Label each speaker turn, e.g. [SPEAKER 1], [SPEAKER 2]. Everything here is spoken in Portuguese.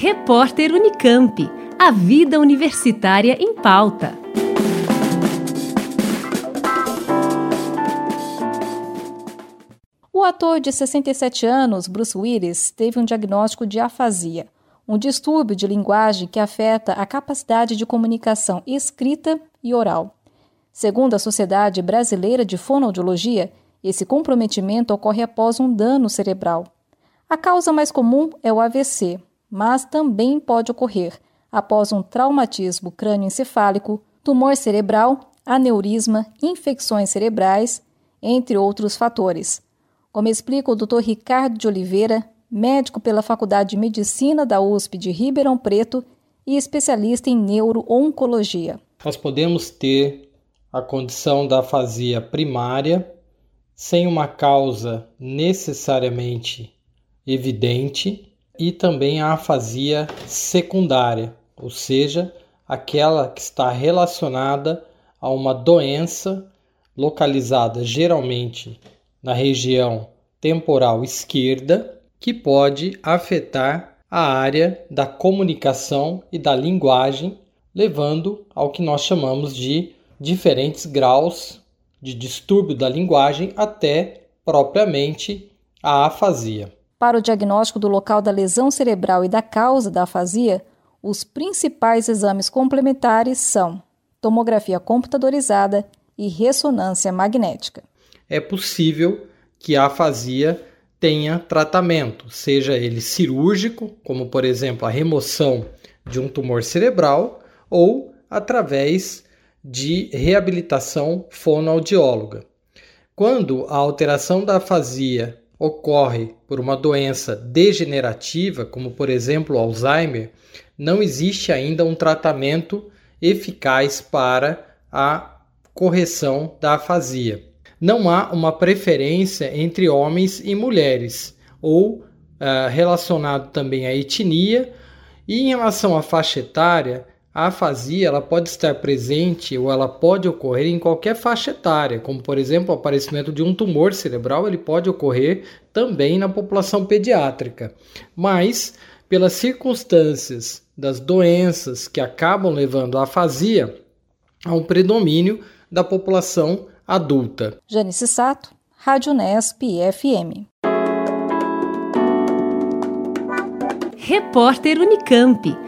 [SPEAKER 1] Repórter Unicamp. A vida universitária em pauta.
[SPEAKER 2] O ator de 67 anos, Bruce Willis, teve um diagnóstico de afasia, um distúrbio de linguagem que afeta a capacidade de comunicação escrita e oral. Segundo a Sociedade Brasileira de Fonoaudiologia, esse comprometimento ocorre após um dano cerebral. A causa mais comum é o AVC, mas também pode ocorrer após um traumatismo crânioencefálico, tumor cerebral, aneurisma, infecções cerebrais, entre outros fatores. Como explica o Dr. Ricardo de Oliveira, médico pela Faculdade de Medicina da USP de Ribeirão Preto e especialista em neuro-oncologia.
[SPEAKER 3] Nós podemos ter a condição da afasia primária sem uma causa necessariamente evidente e também a afasia secundária, ou seja, aquela que está relacionada a uma doença localizada geralmente na região temporal esquerda, que pode afetar a área da comunicação e da linguagem, levando ao que nós chamamos de diferentes graus de distúrbio da linguagem até propriamente a afasia.
[SPEAKER 2] Para o diagnóstico do local da lesão cerebral e da causa da afasia, os principais exames complementares são tomografia computadorizada e ressonância magnética.
[SPEAKER 3] É possível que a afasia tenha tratamento, seja ele cirúrgico, como por exemplo a remoção de um tumor cerebral, ou através de reabilitação fonoaudióloga. Quando a alteração da afasia ocorre por uma doença degenerativa, como por exemplo Alzheimer, não existe ainda um tratamento eficaz para a correção da afasia. Não há uma preferência entre homens e mulheres, ou uh, relacionado também à etnia, e em relação à faixa etária, a afasia ela pode estar presente ou ela pode ocorrer em qualquer faixa etária, como por exemplo o aparecimento de um tumor cerebral, ele pode ocorrer também na população pediátrica. Mas pelas circunstâncias das doenças que acabam levando à afasia, há um predomínio da população adulta.
[SPEAKER 2] Janice Sato, Rádio Nesp FM.
[SPEAKER 1] Repórter Unicamp.